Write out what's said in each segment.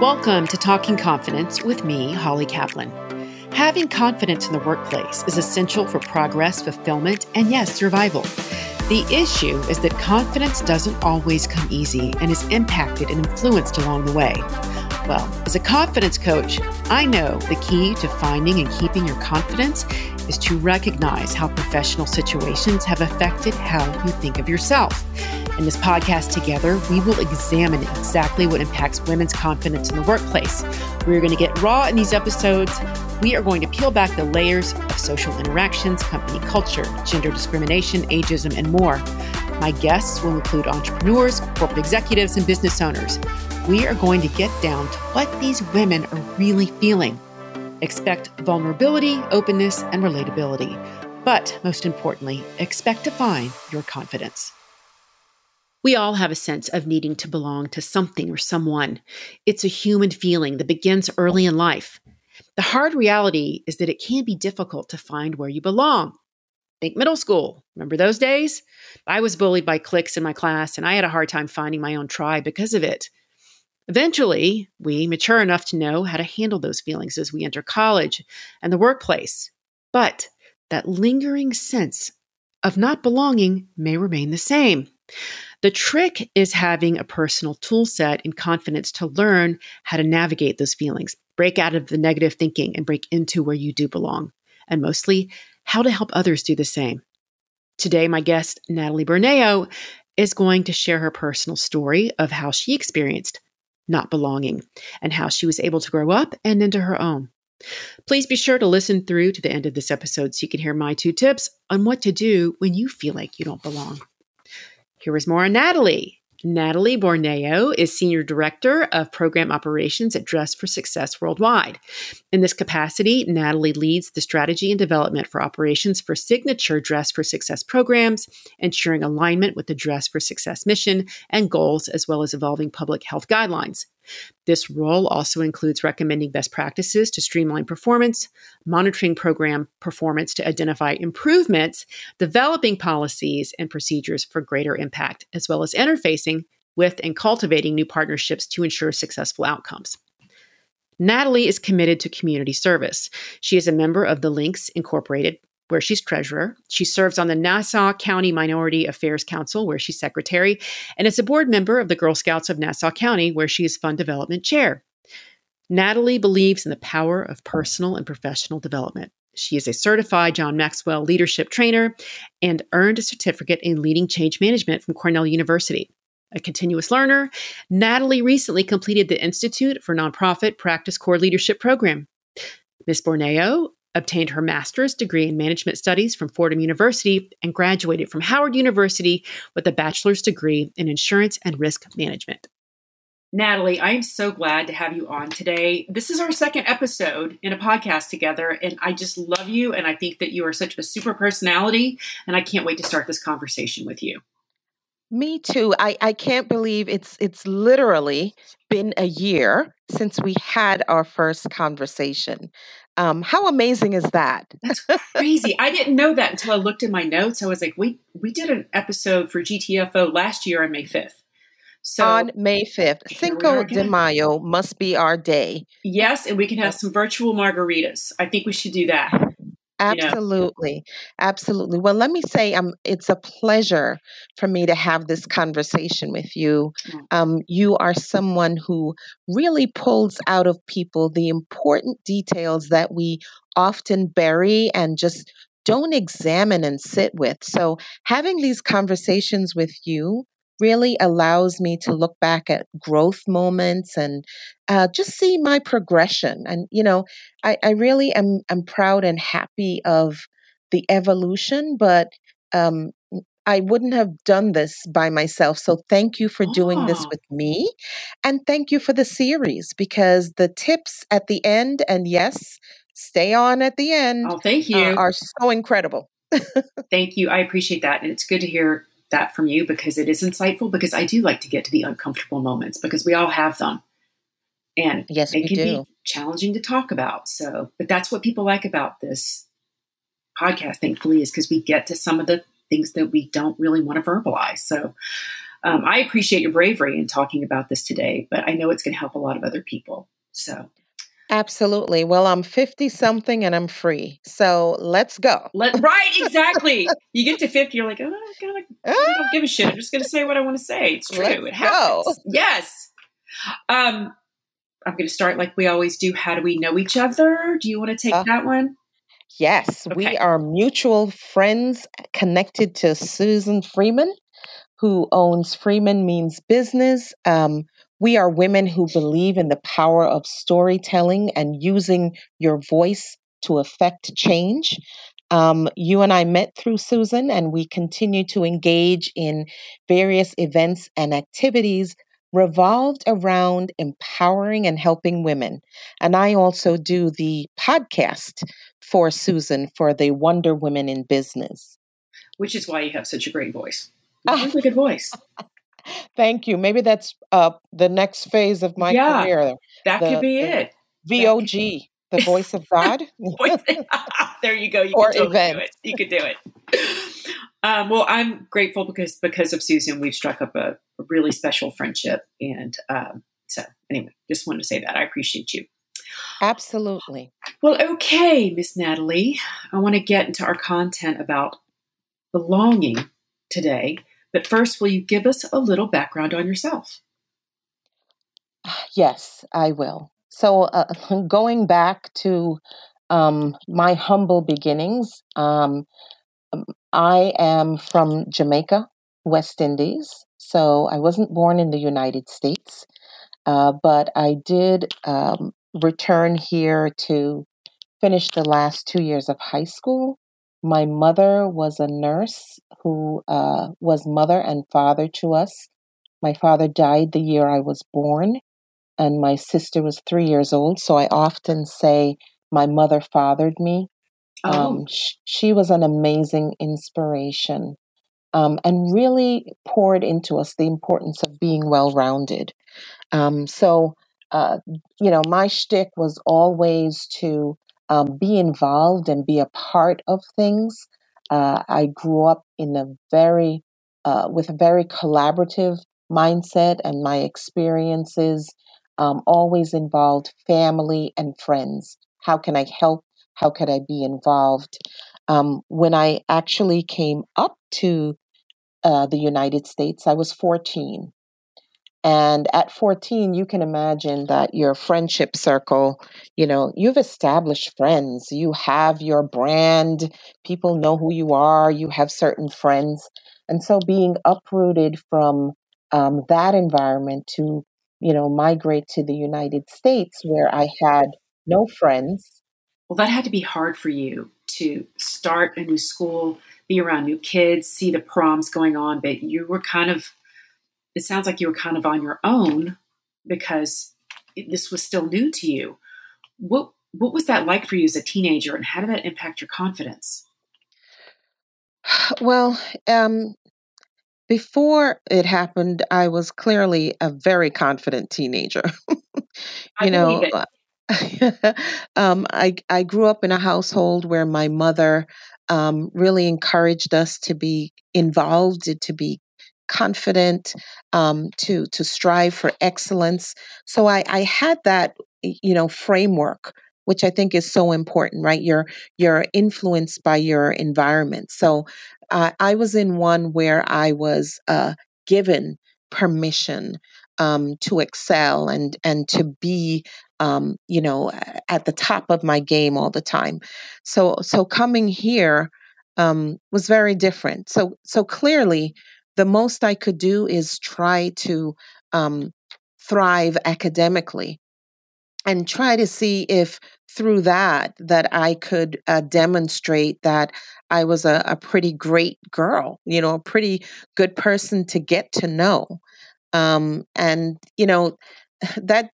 Welcome to Talking Confidence with me, Holly Kaplan. Having confidence in the workplace is essential for progress, fulfillment, and yes, survival. The issue is that confidence doesn't always come easy and is impacted and influenced along the way. Well, as a confidence coach, I know the key to finding and keeping your confidence is to recognize how professional situations have affected how you think of yourself. In this podcast together, we will examine exactly what impacts women's confidence in the workplace. We're going to get raw in these episodes. We are going to peel back the layers of social interactions, company culture, gender discrimination, ageism, and more. My guests will include entrepreneurs, corporate executives, and business owners. We are going to get down to what these women are really feeling Expect vulnerability, openness, and relatability. But most importantly, expect to find your confidence. We all have a sense of needing to belong to something or someone. It's a human feeling that begins early in life. The hard reality is that it can be difficult to find where you belong. Think middle school. Remember those days? I was bullied by cliques in my class, and I had a hard time finding my own tribe because of it. Eventually, we mature enough to know how to handle those feelings as we enter college and the workplace. But that lingering sense of not belonging may remain the same. The trick is having a personal tool set and confidence to learn how to navigate those feelings, break out of the negative thinking, and break into where you do belong. And mostly, how to help others do the same. Today, my guest, Natalie Borneo, is going to share her personal story of how she experienced not belonging, and how she was able to grow up and into her own. Please be sure to listen through to the end of this episode so you can hear my two tips on what to do when you feel like you don't belong. Here is more on Natalie. Natalie Borneo is Senior Director of Program Operations at Dress for Success Worldwide. In this capacity, Natalie leads the strategy and development for operations for signature Dress for Success programs, ensuring alignment with the Dress for Success mission and goals, as well as evolving public health guidelines. This role also includes recommending best practices to streamline performance, monitoring program performance to identify improvements, developing policies and procedures for greater impact, as well as interfacing with and cultivating new partnerships to ensure successful outcomes. Natalie is committed to community service. She is a member of the Links Incorporated where she's treasurer. She serves on the Nassau County Minority Affairs Council, where she's secretary, and is a board member of the Girl Scouts of Nassau County, where she is fund development chair. Natalie believes in the power of personal and professional development. She is a certified John Maxwell leadership trainer and earned a certificate in leading change management from Cornell University. A continuous learner, Natalie recently completed the Institute for Nonprofit Practice Core Leadership Program. Ms. Borneo obtained her master's degree in management studies from Fordham University, and graduated from Howard University with a bachelor's degree in insurance and risk management. Natalie, I am so glad to have you on today. This is our second episode in a podcast together, and I just love you. And I think that you are such a super personality, and I can't wait to start this conversation with you. Me too. I, I can't believe it's it's literally been a year since we had our first conversation. Um, how amazing is that? That's crazy. I didn't know that until I looked in my notes. I was like, we we did an episode for GTFO last year on May 5th. So on May 5th, Cinco de Mayo must be our day. Yes, and we can have some virtual margaritas. I think we should do that. Absolutely. You know? Absolutely. Well, let me say um, it's a pleasure for me to have this conversation with you. Um, you are someone who really pulls out of people the important details that we often bury and just don't examine and sit with. So, having these conversations with you really allows me to look back at growth moments and uh, just see my progression. And, you know, I, I really am, am proud and happy of the evolution, but um, I wouldn't have done this by myself. So thank you for doing this oh. with me. And thank you for the series because the tips at the end, and yes, stay on at the end. Oh, thank you. Uh, are so incredible. thank you. I appreciate that. And it's good to hear that from you because it is insightful because I do like to get to the uncomfortable moments because we all have them. And yes, it can do. be challenging to talk about. So, but that's what people like about this podcast, thankfully, is because we get to some of the things that we don't really want to verbalize. So, um, I appreciate your bravery in talking about this today, but I know it's going to help a lot of other people. So Absolutely. Well, I'm 50 something and I'm free. So let's go. Let, right, exactly. you get to 50, you're like, oh, God, I don't give a shit. I'm just going to say what I want to say. It's true. Let's it happens. Go. Yes. Um, I'm going to start like we always do. How do we know each other? Do you want to take uh, that one? Yes, okay. we are mutual friends connected to Susan Freeman, who owns Freeman Means Business. Um, we are women who believe in the power of storytelling and using your voice to affect change. Um, you and I met through Susan, and we continue to engage in various events and activities revolved around empowering and helping women. And I also do the podcast for Susan for the Wonder Women in Business. Which is why you have such a great voice. Really good voice. Thank you. Maybe that's uh, the next phase of my yeah, career. That the, could be it. VOG, the voice of God. there you go. You or can totally do it. You could do it. Um, well, I'm grateful because because of Susan, we've struck up a, a really special friendship, and um, so anyway, just wanted to say that I appreciate you. Absolutely. Well, okay, Miss Natalie, I want to get into our content about belonging today. But first, will you give us a little background on yourself? Yes, I will. So, uh, going back to um, my humble beginnings, um, um, I am from Jamaica, West Indies. So, I wasn't born in the United States, uh, but I did um, return here to finish the last two years of high school. My mother was a nurse who uh, was mother and father to us. My father died the year I was born, and my sister was three years old. So I often say my mother fathered me. Um, oh. Um, sh- she was an amazing inspiration um, and really poured into us the importance of being well rounded. Um, so, uh, you know, my shtick was always to um, be involved and be a part of things. Uh, I grew up in a very, uh, with a very collaborative mindset, and my experiences um, always involved family and friends. How can I help? How could I be involved? Um, when I actually came up to uh, the United States, I was 14. And at 14, you can imagine that your friendship circle, you know, you've established friends, you have your brand, people know who you are, you have certain friends. And so being uprooted from um, that environment to, you know, migrate to the United States where I had no friends. Well, that had to be hard for you to start a new school, be around new kids, see the proms going on, but you were kind of it sounds like you were kind of on your own because it, this was still new to you. What what was that like for you as a teenager, and how did that impact your confidence? Well, um, before it happened, I was clearly a very confident teenager. you know, um, I I grew up in a household where my mother um, really encouraged us to be involved, to be confident, um, to to strive for excellence. So I, I had that, you know, framework, which I think is so important, right? You're you're influenced by your environment. So uh, I was in one where I was uh, given permission um, to excel and and to be um, you know at the top of my game all the time. So so coming here um, was very different. So so clearly the most I could do is try to um, thrive academically and try to see if through that that I could uh, demonstrate that I was a, a, pretty great girl, you know, a pretty good person to get to know. Um, and you know that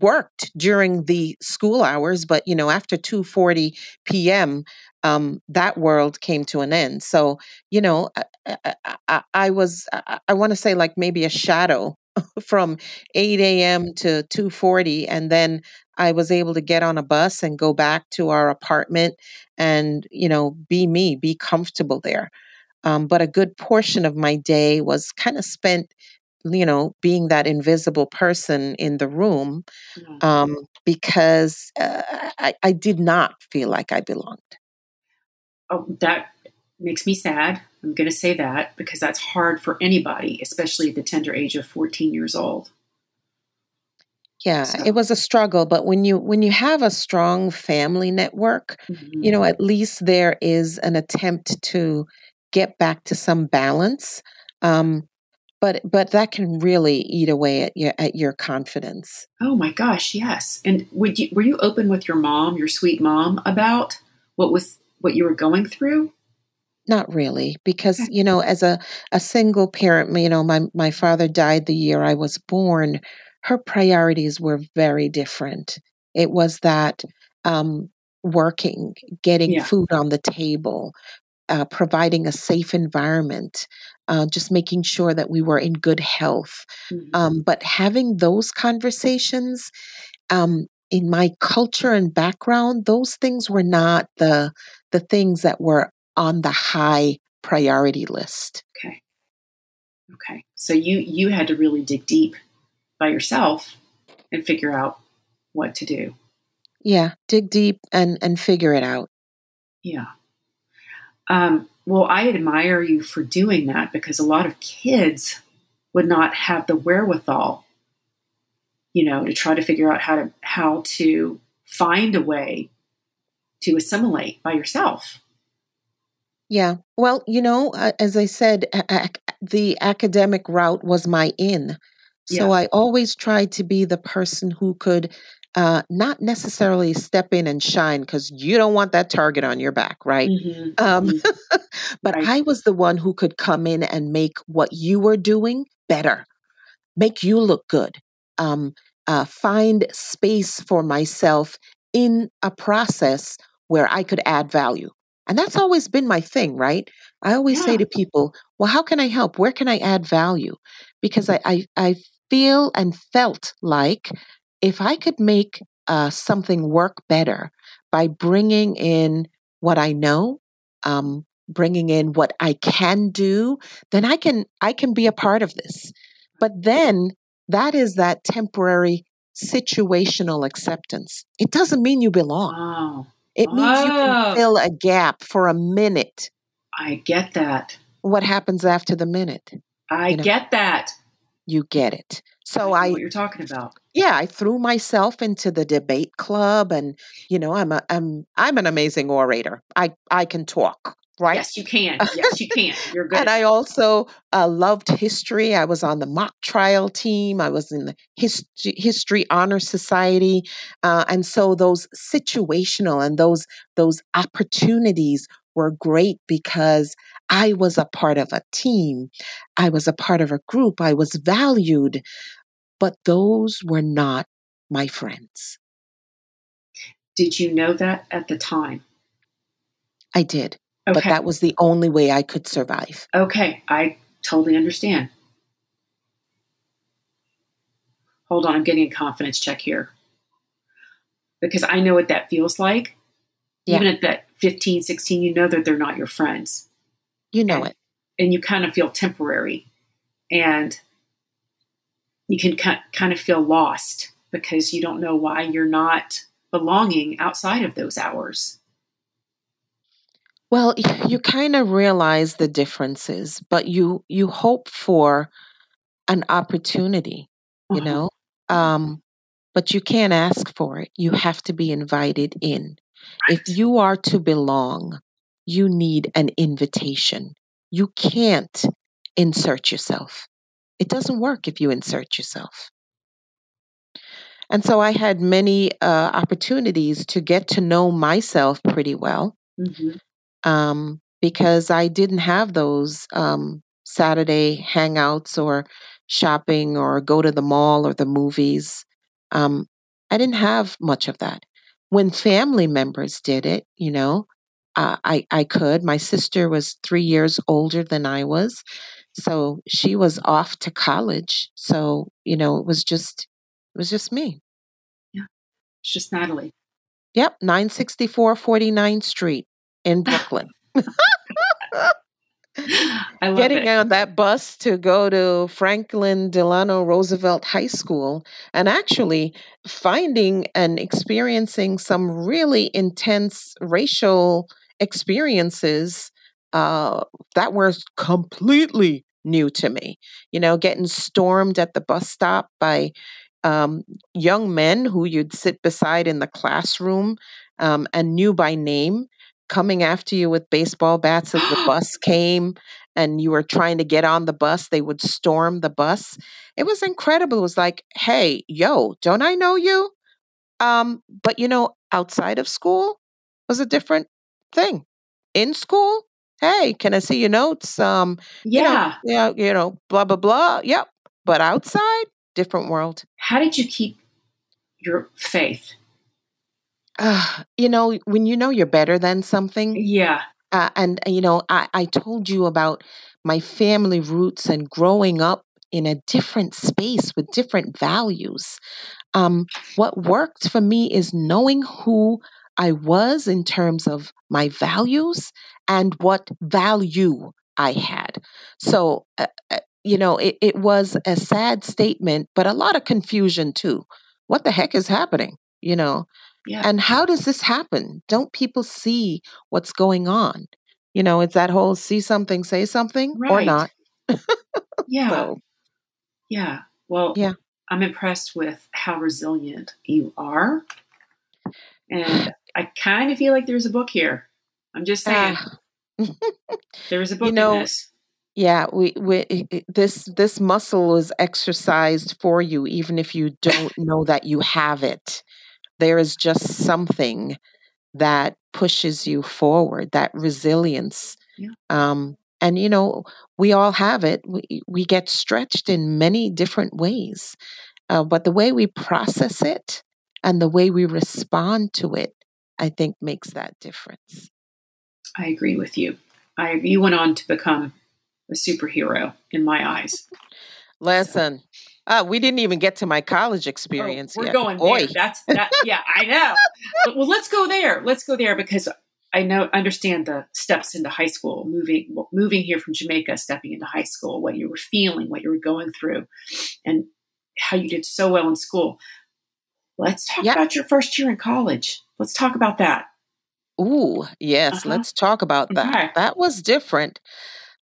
worked during the school hours, but you know after two forty p.m um, that world came to an end. So, you know, I, I, I was, I, I want to say like maybe a shadow from 8 a.m. to 2:40, and then I was able to get on a bus and go back to our apartment and you know be me, be comfortable there. Um, but a good portion of my day was kind of spent, you know, being that invisible person in the room Mm. um, because uh, I, I did not feel like I belonged. Oh, that makes me sad. I'm going to say that because that's hard for anybody, especially at the tender age of 14 years old. Yeah, So- it was a struggle, but when you when you have a strong family network, Mhm. you know, at least there is an attempt to get back to some balance. Um, but but that can really eat away at your at your confidence. Oh my gosh, yes. And would you were you open with your mom, your sweet mom, about what was what you were going through? Not really, because you know, as a a single parent, you know, my my father died the year I was born. Her priorities were very different. It was that um, working, getting Yeah. food on the table, uh, providing a safe environment, uh, just making sure that we were in good health. Mhm. Um, but having those conversations um, in my culture and background, those things were not the the things that were on the high priority list. Okay. Okay. So you you had to really dig deep by yourself and figure out what to do. Yeah, dig deep and and figure it out. Yeah. Um, well, I admire you for doing that because a lot of kids would not have the wherewithal, you know, to try to figure out how to how to find a way to assimilate by yourself. Yeah. Well, you know, uh, as I said, ac- the academic route was my in. So Yeah. I always tried to be the person who could uh, not necessarily step in and shine because you don't want that target on your back, right? Mhm. Um, Mhm. but Right. I was the one who could come in and make what you were doing better, make you look good, um, uh, find space for myself in a process where I could add value. And that's always been my thing, right? I always say to people, well, how can I help? Where can I add value? Because I, I, I feel and felt like if I could make uh, something work better by bringing in what I know, um, bringing in what I can do, then I can I can be a part of this. But then that is that temporary situational acceptance. It doesn't mean you belong. It means you can fill a gap for a minute. I get that. What happens after the minute? I You know. get that. You get it. So I I what you're talking about. yeah, I threw myself into the debate club and you know, I'm a I'm I'm an amazing orator. I I can talk, right? Yes, you can. Yes, you can. You're good. and I also uh, loved history. I was on the mock trial team. I was in the hist- history honor society, uh, and so those situational and those those opportunities were great because I was a part of a team. I was a part of a group. I was valued, but those were not my friends. Did you know that at the time? I did, Okay. but that was the only way I could survive. Okay, I totally understand. Hold on, I'm getting a confidence check here. Because I know what that feels like. Yeah. Even at that 15, 16, you know that they're not your friends. You know And- it. And you kind of feel temporary. And you can kind of feel lost because you don't know why you're not belonging outside of those hours. Well, you kind of realize the differences, but you you hope for an opportunity, you Uh-huh. know. Um, but you can't ask for it. You have to be invited in. If you are to belong, you need an invitation. You can't insert yourself. It doesn't work if you insert yourself. And so I had many uh, opportunities to get to know myself pretty well Mhm. um, because I didn't have those um, Saturday hangouts or shopping or go to the mall or the movies. Um, I didn't have much of that. When family members did it, you know, uh, I I could. My sister was three years older than I was, so she was off to college. So you know, it was just it was just me. Yeah. It's just Natalie. Yep, 964 49th Street in Brooklyn. Getting it. on that bus to go to Franklin Delano Roosevelt High School and actually finding and experiencing some really intense racial experiences uh, that were completely new to me. You know, getting stormed at the bus stop by um, young men who you'd sit beside in the classroom um, and knew by name coming after you with baseball bats as the bus came and you were trying to get on the bus, they would storm the bus. It was incredible. It was like, hey, yo, don't I know you? Um, but you know, outside of school was a different thing. In school, hey, can I see your notes? Um, yeah. You know, yeah, you know, blah blah blah. Yep. But outside, different world. How did you keep your faith? Uh, you know, when you know you're better than something, Yeah. uh, and you know, I, I told you about my family roots and growing up in a different space with different values. Um, what worked for me is knowing who I was in terms of my values and what value I had. So, uh, uh, you know, it, it was a sad statement, but a lot of confusion too. What the heck is happening? You know, Yeah. and how does this happen? Don't people see what's going on? You know, it's that whole see something, say something or not. Yeah. So, Yeah. Well, Yeah. I'm impressed with how resilient you are. And I kind of feel like there's a book here. I'm just saying, ah, there's a book you know, in this. yeah, we, we this this muscle is exercised for you, even if you don't know that you have it. There is just something that pushes you forward, that resilience. Yeah. Um, and you know, we all have it. We we get stretched in many different ways, uh, but the way we process it and the way we respond to it, I think, makes that difference. I agree with you. I you went on to become a superhero in my eyes. Listen, uh, we didn't even get to my college Oh, experience we're yet. going Oi. there. That's that. Yeah, I know. But, well, let's go there. Let's go there because I know understand the steps into high school, moving well, moving here from Jamaica, stepping into high school, what you were feeling, what you were going through, and how you did so well in school. Let's talk Yeah. about your first year in college. Let's talk about that. Ooh, yes, Uh-huh. let's talk about that. Okay. That was different.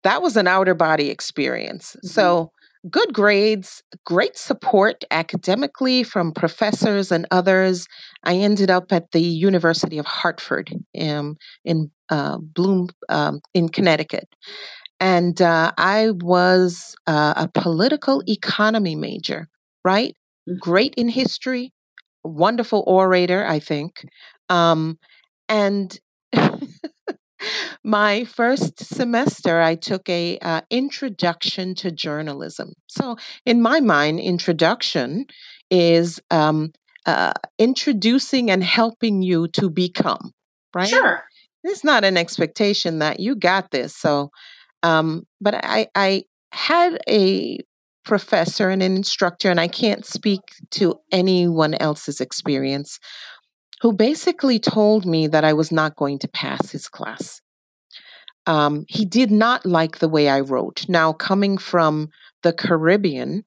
That was an outer body experience. Mhm. So, good grades, great support academically from professors and others. I ended up at the University of Hartford um, in uh, Bloom, um, in Connecticut. And uh, I was uh, a political economy major, right? Mhm. Great in history, wonderful orator, I think. Um, and my first semester i took a uh, introduction to journalism so in my mind introduction is um, uh, introducing and helping you to become right Sure. it's not an expectation that you got this so um, but i i had a professor and an instructor and i can't speak to anyone else's experience who basically told me that I was not going to pass his class. Um, he did not like the way I wrote. Now, coming from the Caribbean,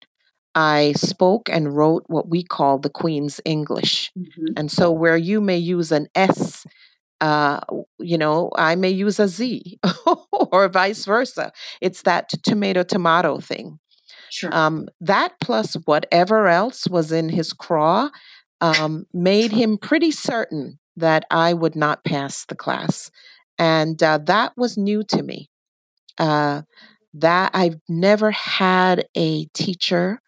I spoke and wrote what we call the Queen's English. Mhm. And so, where you may use an S, uh, you know, I may use a Z or vice versa. It's that tomato tomato thing. Sure. Um, that plus whatever else was in his craw um, made him pretty certain that I would not pass the class. And uh, that was new to me. Uh, that I've never had a teacher,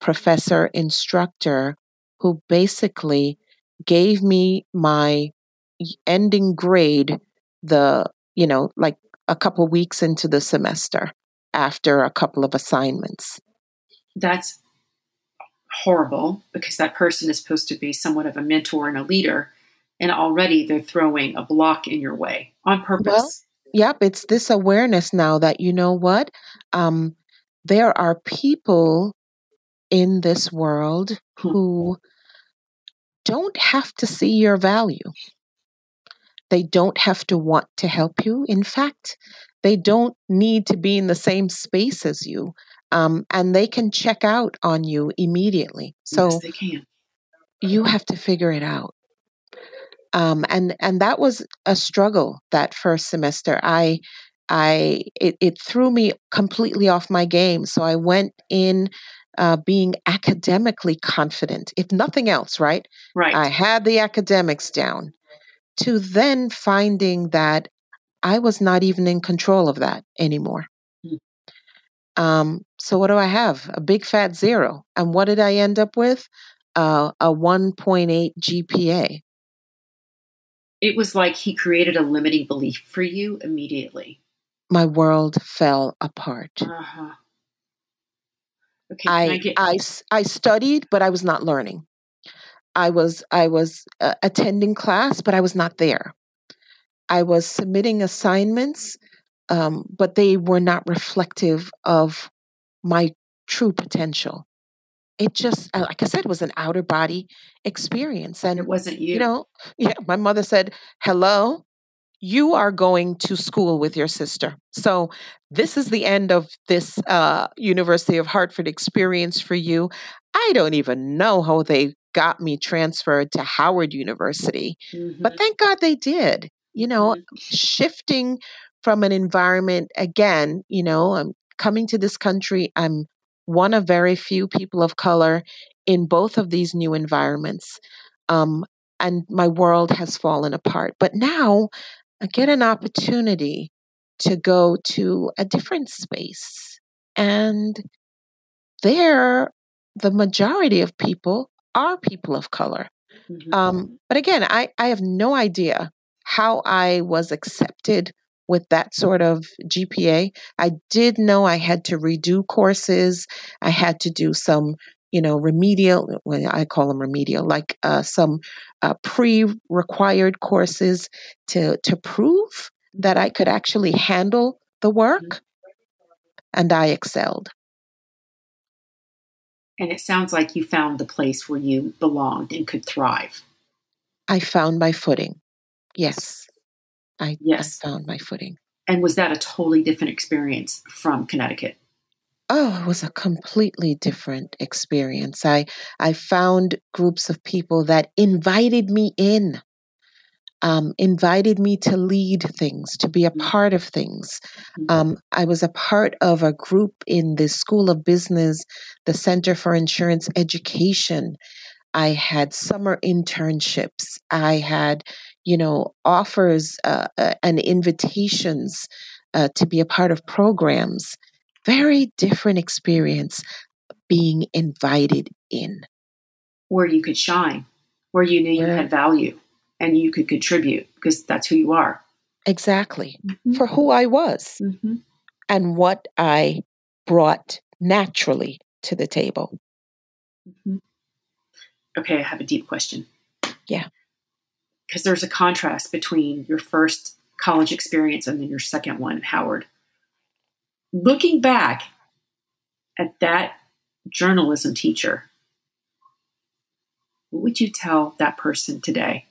professor, instructor who basically gave me my ending grade the, you know, like a couple weeks into the semester after a couple of assignments. That's horrible because that person is supposed to be somewhat of a mentor and a leader, and already they're throwing a block in your way on purpose. Yep, it's this awareness now that you know what? Um, there are people in this world Hmm. who don't have to see your value. They don't have to want to help you. In fact, They don't need to be in the same space as you. Um, and they can check out on you immediately. So yes, they can. You have to figure it out. Um, and and that was a struggle that first semester. I I it, it threw me completely off my game. So I went in uh, being academically confident, if nothing else, right? Right. I had the academics down to then finding that I was not even in control of that anymore. Mm. Um, so what do I have? A big fat zero. And what did I end up with? Uh, a 1.8 GPA. It was like he created a limiting belief for you immediately. My world fell apart. Uh-huh. Okay, I, I, get- I, I studied, but I was not learning. I was I was uh, attending class, but I was not there. I was submitting assignments, um, but they were not reflective of my true potential. It just, uh, like I said, was an outer body experience, and it wasn't you. You know, yeah. My mother said, "Hello, you are going to school with your sister. So, this is the end of this uh, University of Hartford experience for you. I don't even know how they got me transferred to Howard University, mm-hmm. but thank God they did. You know, mm-hmm. shifting from an environment, again, you know, I'm coming to this country, I'm one of very few people of color in both of these new environments. Um, and my world has fallen apart. But now I get an opportunity to go to a different space. And there, the majority of people are people of color. Mm-hmm. Um, but again, I, I have no idea how I was accepted with that sort of GPA. I did know I had to redo courses. I had to do some, you know, remedial, well, I call them remedial, like uh, some uh, pre-required courses to to prove that I could actually handle the work, mm-hmm. and I excelled. And it sounds like you found the place where you belonged and could thrive. I found my footing. Yes. I, yes. I found my footing. And was that a totally different experience from Connecticut? Oh, it was a completely different experience. I I found groups of people that invited me in, um, invited me to lead things, to be a mm-hmm. part of things. Mm-hmm. Um, I was a part of a group in the School of Business, the Center for Insurance Education. I had summer internships. I had, you know, offers uh, uh, and invitations uh, to be a part of programs very different experience being invited in. Where you could shine, where you knew where, you had value and you could contribute because that's who you are. Exactly. Mm-hmm. For who I was mm-hmm. and what I brought naturally to the table. Mm-hmm. Okay, I have a deep question. Yeah. Because there's a contrast between your first college experience and then your second one at Howard looking back at that journalism teacher, what would you tell that person today?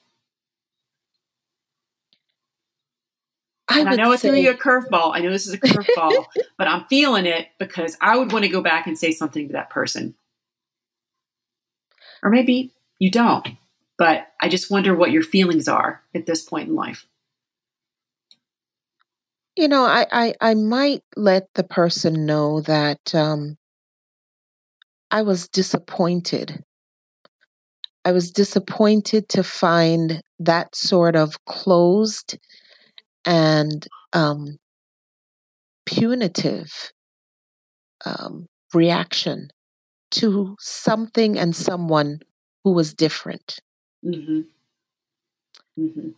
I, I know it's say... you a curveball. I know this is a curveball, but I'm feeling it because I would want to go back and say something to that person. Or maybe you don't, but I just wonder what your feelings are at this point in life. You know, I, I, I might let the person know that um, I was disappointed. I was disappointed to find that sort of closed and um, punitive um, reaction to something and someone who was different. Mm-hmm. Mm-hmm.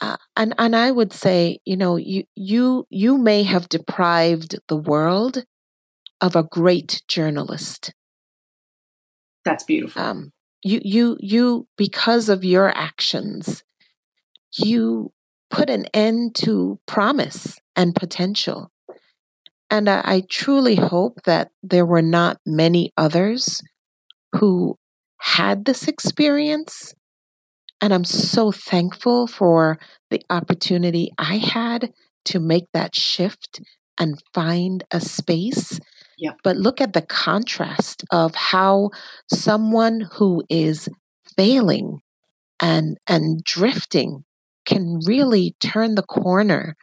Uh, and and I would say, you know, you you you may have deprived the world of a great journalist. That's beautiful. Um, you you you because of your actions, you put an end to promise and potential. And I, I truly hope that there were not many others who had this experience and I'm so thankful for the opportunity I had to make that shift and find a space. Yep. But look at the contrast of how someone who is failing and and drifting can really turn the corner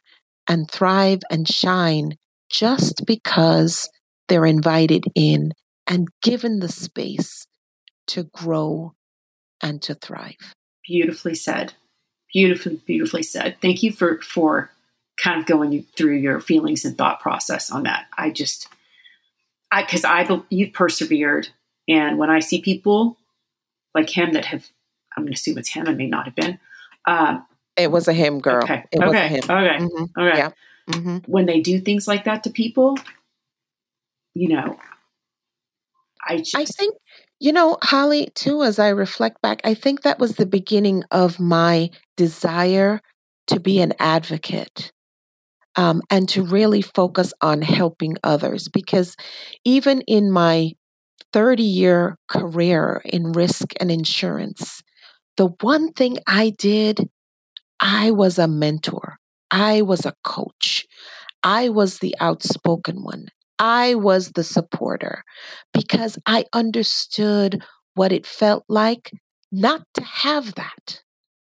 and thrive and shine just because they're invited in and given the space to grow and to thrive. Beautifully said. Beautifully, beautifully said. Thank you for for kind of going through your feelings and thought process on that. I just, I because I you've persevered, and when I see people like him that have, I'm going to assume it's him. It may not have been. Um, it was a him, girl. Okay. It okay. was a him. Okay. Mm-hmm. Okay. Yeah. Mm-hmm. When they do things like that to people, you know, I just, I think, you know, Holly, too, as I reflect back, I think that was the beginning of my desire to be an advocate um, and to really focus on helping others. Because even in my 30 year career in risk and insurance, the one thing I did, I was a mentor, I was a coach, I was the outspoken one. I was the supporter because I understood what it felt like not to have that.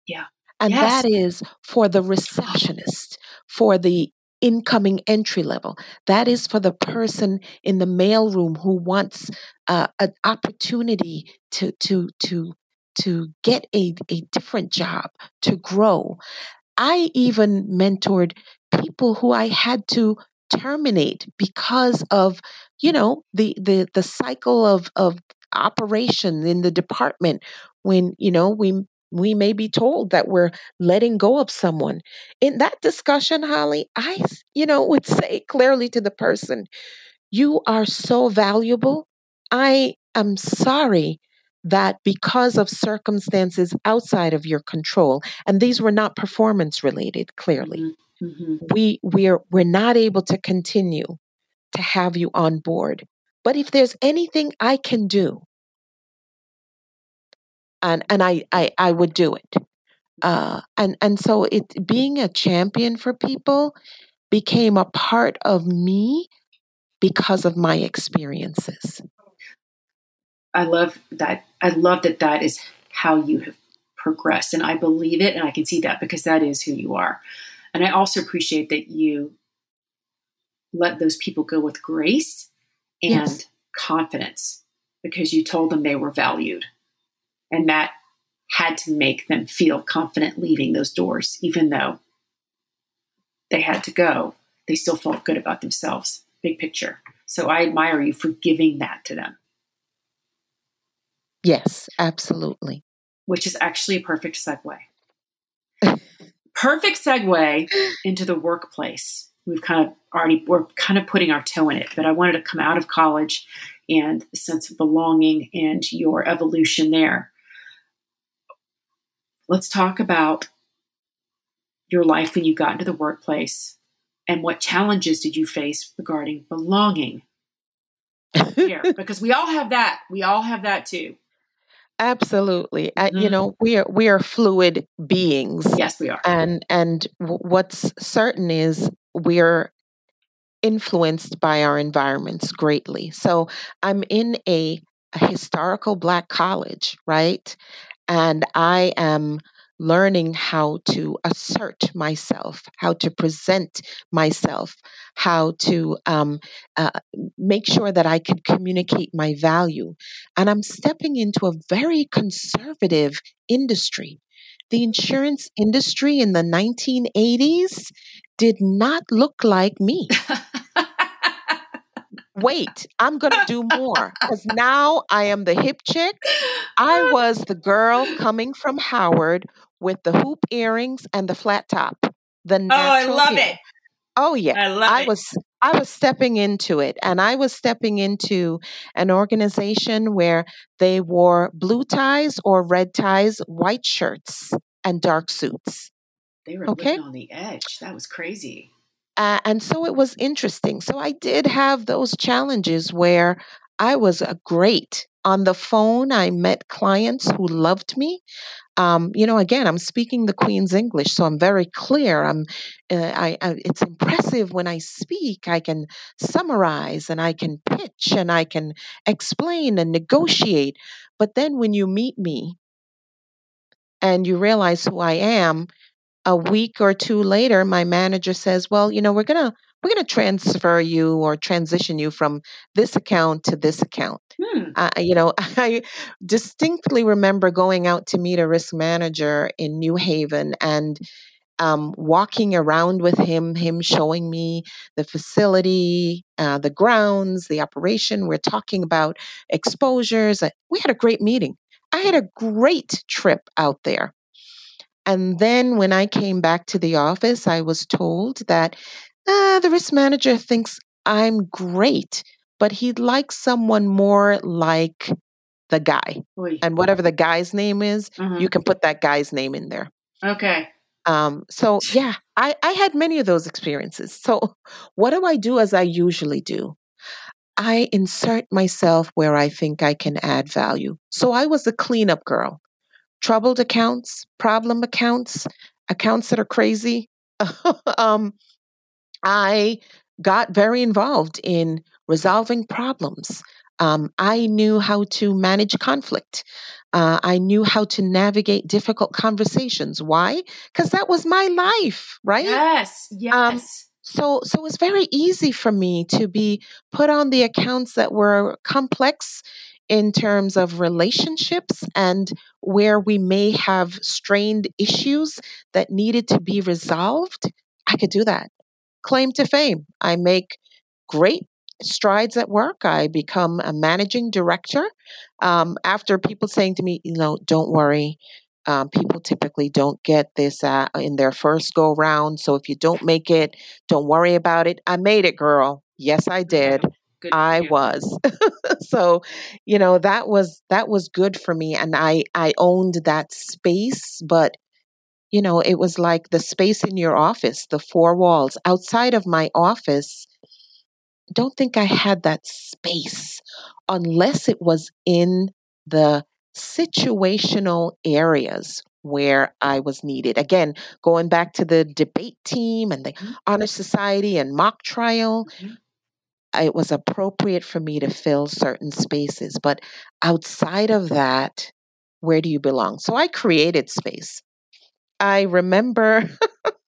Yeah. And Yes. that is for the receptionist, for the incoming entry level. That is for the person in the mailroom who wants uh, an opportunity to to to to get a, a different job, to grow. I even mentored people who I had to terminate because of, you know, the the the cycle of of operation in the department when, you know, we we may be told that we're letting go of someone. In that discussion, Holly, i you know, would say clearly to the person, you are so valuable. I am sorry that because of circumstances outside of your control, and these were not performance related, clearly, Mhm. Mhm. we we're we're not able to continue to have you on board. But if there's anything I can do, and and I I, I would do it. Uh, and and so it being a champion for people became a part of me because of my experiences. I love that. I love that that is how you have progressed. And I believe it and I can see that because that is who you are. And I also appreciate that you let those people go with grace and Yes. confidence because you told them they were valued. And that had to make them feel confident leaving those doors, even though they had to go. They still felt good about themselves, big picture. So I admire you for giving that to them. Yes, absolutely. which is actually a perfect segue. perfect segue into the workplace. We've kind of already, we're kind of putting our toe in it, but I wanted to come out of college and the sense of belonging and your evolution there. Let's talk about your life when you got into the workplace and what challenges did you face regarding belonging here? because we all have that. We all have that too. Absolutely. Uh, you know, we are we are fluid beings. Yes, we are. And and w- what's certain is we're influenced by our environments greatly. So I'm in a, a historical black college, right? And I am learning how to assert myself, how to present myself, how to um, uh, make sure that I can communicate my value. And I'm stepping into a very conservative industry. The insurance industry in the 1980s did not look like me. Wait, I'm going to do more because now I am the hip chick. I was the girl coming from Howard with the hoop earrings and the flat top. The Oh, I love hair. it. Oh yeah. I love I it. was I was stepping into it and I was stepping into an organization where they wore blue ties or red ties, white shirts and dark suits. They were Okay. living on the edge. That was crazy. Uh, and so it was interesting. So I did have those challenges where I was a great on the phone, I met clients who loved me. Um, you know, again, I'm speaking the Queen's English, so I'm very clear. I'm, uh, I, I, it's impressive when I speak. I can summarize and I can pitch and I can explain and negotiate. But then when you meet me and you realize who I am, a week or two later, my manager says, "Well, you know, we're gonna we're gonna transfer you or transition you from this account to this account." Hmm. Uh, you know, I distinctly remember going out to meet a risk manager in New Haven and um, walking around with him, him showing me the facility, uh, the grounds, the operation. We're talking about exposures. We had a great meeting. I had a great trip out there. And then when I came back to the office, I was told that uh, the risk manager thinks I'm great, but he'd like someone more like the guy. Oy. And whatever the guy's name is, mm-hmm. you can put that guy's name in there. Okay. Um, so yeah, I, I had many of those experiences. So what do I do as I usually do? I insert myself where I think I can add value. So I was a cleanup girl troubled accounts, problem accounts, accounts that are crazy. um, I got very involved in resolving problems. Um, I knew how to manage conflict. Uh, I knew how to navigate difficult conversations. Why? Because that was my life, right? Yes, um, yes. Um, so, so it was very easy for me to be put on the accounts that were complex in terms of relationships and where we may have strained issues that needed to be resolved, I could do that. Claim to fame. I make great strides at work. I become a managing director. Um, after people saying to me, you know, don't worry, um, people typically don't get this uh, in their first go round. So if you don't make it, don't worry about it. I made it, girl. Yes, I did. Good I was. so, you know, that was that was good for me and I I owned that space, but you know, it was like the space in your office, the four walls. Outside of my office, don't think I had that space unless it was in the situational areas where I was needed. Again, going back to the debate team and the mm-hmm. honor society and mock trial, mm-hmm it was appropriate for me to fill certain spaces. But outside of that, where do you belong? So I created space. I remember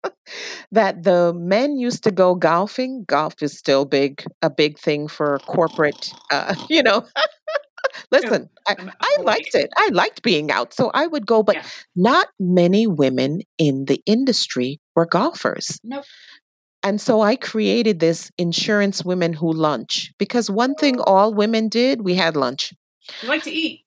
that the men used to go golfing. Golf is still big, a big thing for corporate, uh, you know. Listen, I, I, liked it. I liked being out. So I would go, but yeah. not many women in the industry were golfers. Nope. And so I created this insurance women who lunch because one thing all women did, we had lunch. We like to eat.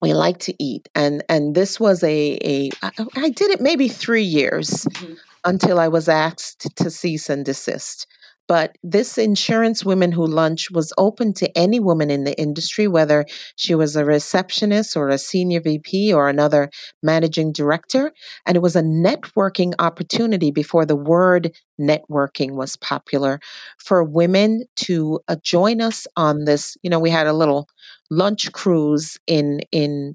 We like to eat. And and this was a a I did it maybe 3 years mm-hmm. until I was asked to cease and desist. But this insurance women who lunch was open to any woman in the industry, whether she was a receptionist or a senior VP or another managing director. And it was a networking opportunity before the word networking was popular for women to uh, join us on this. You know, we had a little lunch cruise in in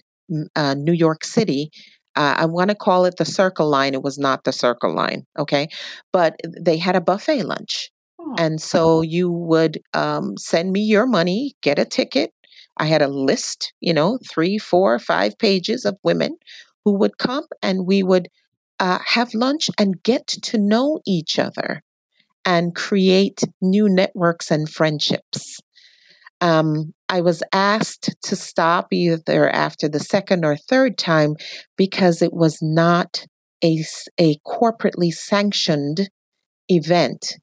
uh, New York City uh, I want to call it the circle line. It was not the circle line, okay? But they had a buffet lunch. And so you would um, send me your money, get a ticket. I had a list, you know, three, four, five pages of women who would come and we would uh, have lunch and get to know each other and create new networks and friendships. Um, I was asked to stop either after the second or third time because it was not a, a corporately sanctioned event.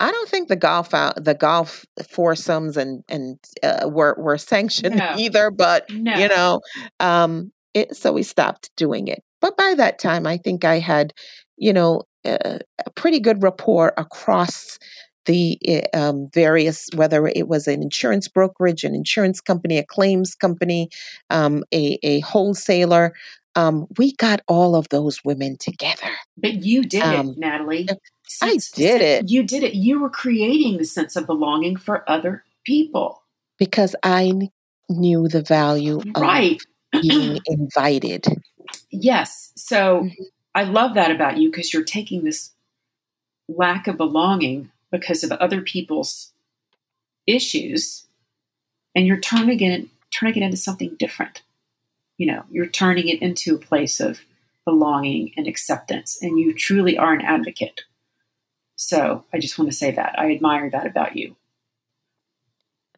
I don't think the golf out the golf foursomes and and uh, were were sanctioned no. either, but no. you know, um, it, so we stopped doing it. But by that time, I think I had, you know, uh, a pretty good rapport across the eh, um, various, whether it was an insurance brokerage, an insurance company, a claims company, um, a, a wholesaler. Um, we got all of those women together. But you did it, um, Natalie. I did it. You did it. You were creating the sense of belonging for other people. Because I knew the value right. of being invited. Yes. So mm-hmm. I love that about you because you're taking this lack of belonging because of other people's issues and you're turning it turning it into something different. You know, you're turning it into a place of belonging and acceptance and you truly are an advocate. So, I just want to say that. I admire that about you.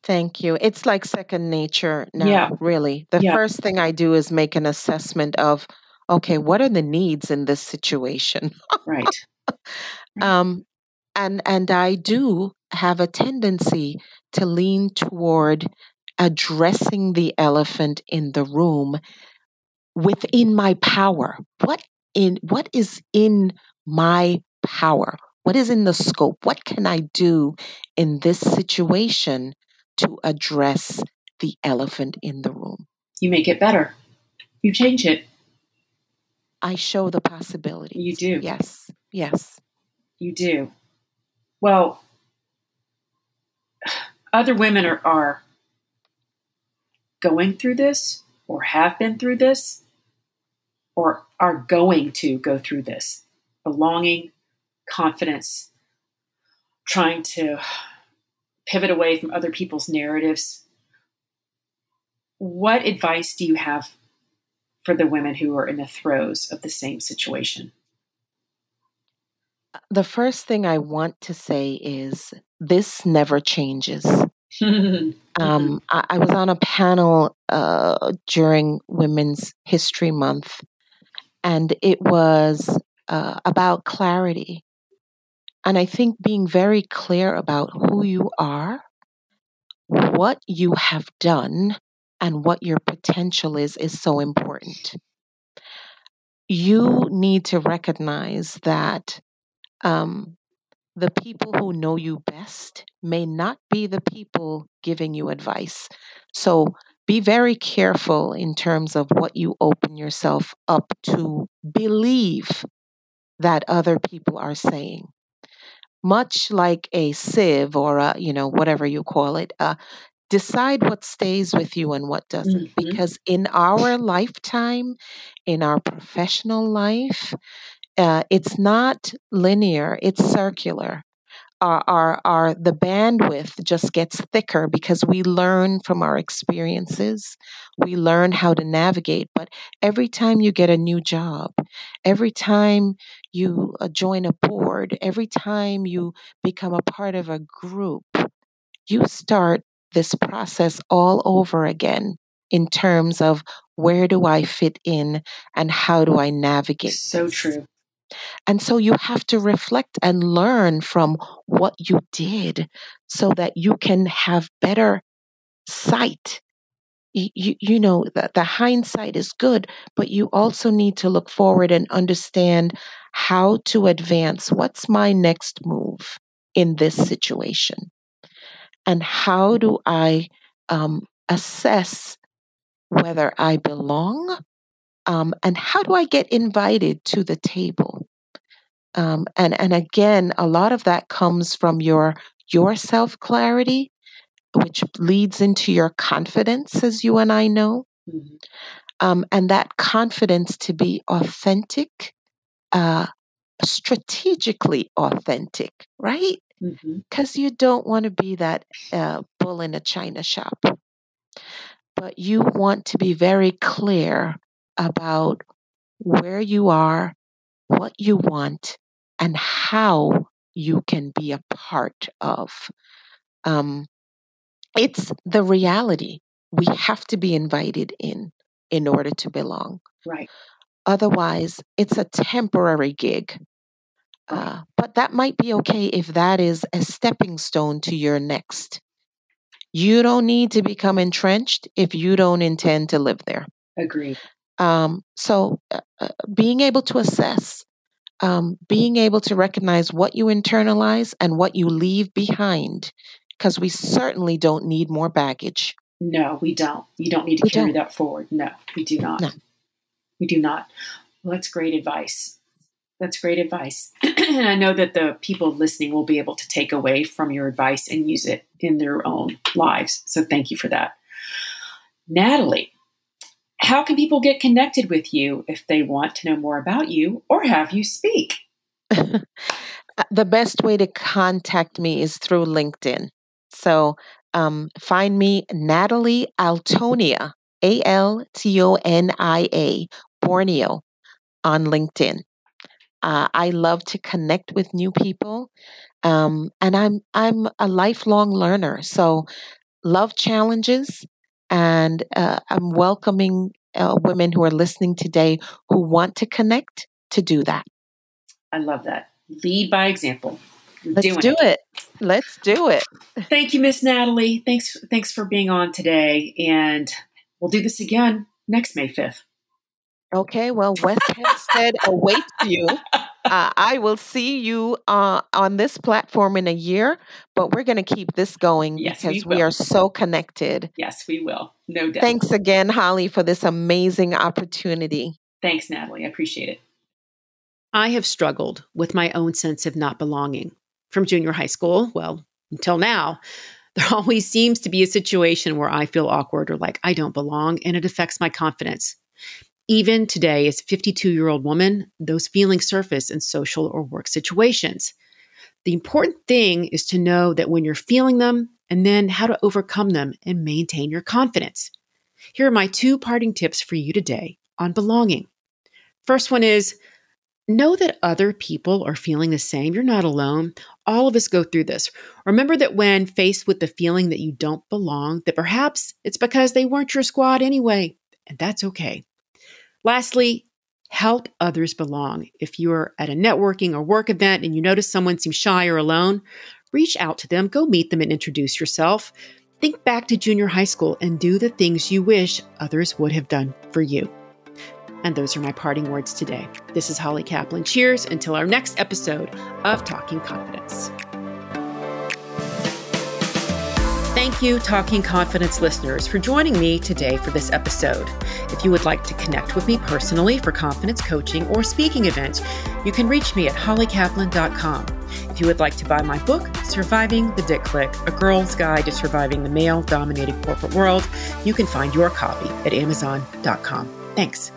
Thank you. It's like second nature now, yeah. really. The yeah. first thing I do is make an assessment of okay, what are the needs in this situation? right. um and and I do have a tendency to lean toward addressing the elephant in the room within my power. What in what is in my power? What is in the scope? What can I do in this situation to address the elephant in the room. You make it better. You change it. I show the possibility. You do. Yes. Yes. You do. Well, other women are, are going through this or have been through this or are going to go through this belonging, confidence, trying to pivot away from other people's narratives. What advice do you have for the women who are in the throes of the same situation? The first thing I want to say is this never changes. um, I, I, was on a panel uh, during Women's History Month, and it was uh, about clarity. And I think being very clear about who you are, what you have done, and what your potential is is so important. You need to recognize that um, the people who know you best may not be the people giving you advice. So be very careful in terms of what you open yourself up to believe that other people are saying much like a sieve or a, you know, whatever you call it, uh, decide what stays with you and what doesn't. Mm-hmm. Because in our lifetime, in our professional life, uh, it's not linear, it's circular our, our, our the bandwidth just gets thicker because we learn from our experiences we learn how to navigate but every time you get a new job every time you uh, join a board every time you become a part of a group you start this process all over again in terms of where do I fit in and how do I navigate? So true. And so you have to reflect and learn from what you did so that you can have better sight. You, you, know, that the hindsight is good, but you also need to look forward and understand how to advance. What's my next move in this situation? And how do I um, assess whether I belong um, and how do I get invited to the table? Um, and and again, a lot of that comes from your your self clarity, which leads into your confidence, as you and I know, mm-hmm. um, and that confidence to be authentic, uh, strategically authentic, right? Because mm-hmm. you don't want to be that uh, bull in a china shop, but you want to be very clear about where you are, what you want, and how you can be a part of. Um, it's the reality. We have to be invited in in order to belong. Right. Otherwise, it's a temporary gig. Uh, but that might be okay if that is a stepping stone to your next. You don't need to become entrenched if you don't intend to live there. Agreed. Um, so, uh, uh, being able to assess, um, being able to recognize what you internalize and what you leave behind, because we certainly don't need more baggage. No, we don't. You don't need to we carry don't. that forward. No, we do not. No. We do not. Well, that's great advice. That's great advice. and I know that the people listening will be able to take away from your advice and use it in their own lives. So thank you for that. Natalie, how can people get connected with you if they want to know more about you or have you speak? the best way to contact me is through LinkedIn. So um, find me Natalie Altonia, A L T O N I A, Borneo, on LinkedIn. Uh, I love to connect with new people, um, and I'm I'm a lifelong learner. So love challenges, and uh, I'm welcoming uh, women who are listening today who want to connect to do that. I love that. Lead by example. Let's do it. it. Let's do it. Thank you, Miss Natalie. Thanks, thanks for being on today, and we'll do this again next May fifth. Okay, well, West Hempstead awaits you. Uh, I will see you uh, on this platform in a year, but we're going to keep this going yes, because we, we, are so connected. Yes, we will. No doubt. Thanks again, Holly, for this amazing opportunity. Thanks, Natalie. I appreciate it. I have struggled with my own sense of not belonging from junior high school, well, until now, there always seems to be a situation where I feel awkward or like I don't belong, and it affects my confidence. Even today, as a 52 year old woman, those feelings surface in social or work situations. The important thing is to know that when you're feeling them and then how to overcome them and maintain your confidence. Here are my two parting tips for you today on belonging. First one is know that other people are feeling the same. You're not alone. All of us go through this. Remember that when faced with the feeling that you don't belong, that perhaps it's because they weren't your squad anyway, and that's okay. Lastly, help others belong. If you're at a networking or work event and you notice someone seems shy or alone, reach out to them, go meet them and introduce yourself. Think back to junior high school and do the things you wish others would have done for you. And those are my parting words today. This is Holly Kaplan. Cheers until our next episode of Talking Confidence. Thank you, Talking Confidence listeners, for joining me today for this episode. If you would like to connect with me personally for confidence coaching or speaking events, you can reach me at hollykaplan.com. If you would like to buy my book, Surviving the Dick Click A Girl's Guide to Surviving the Male Dominated Corporate World, you can find your copy at amazon.com. Thanks.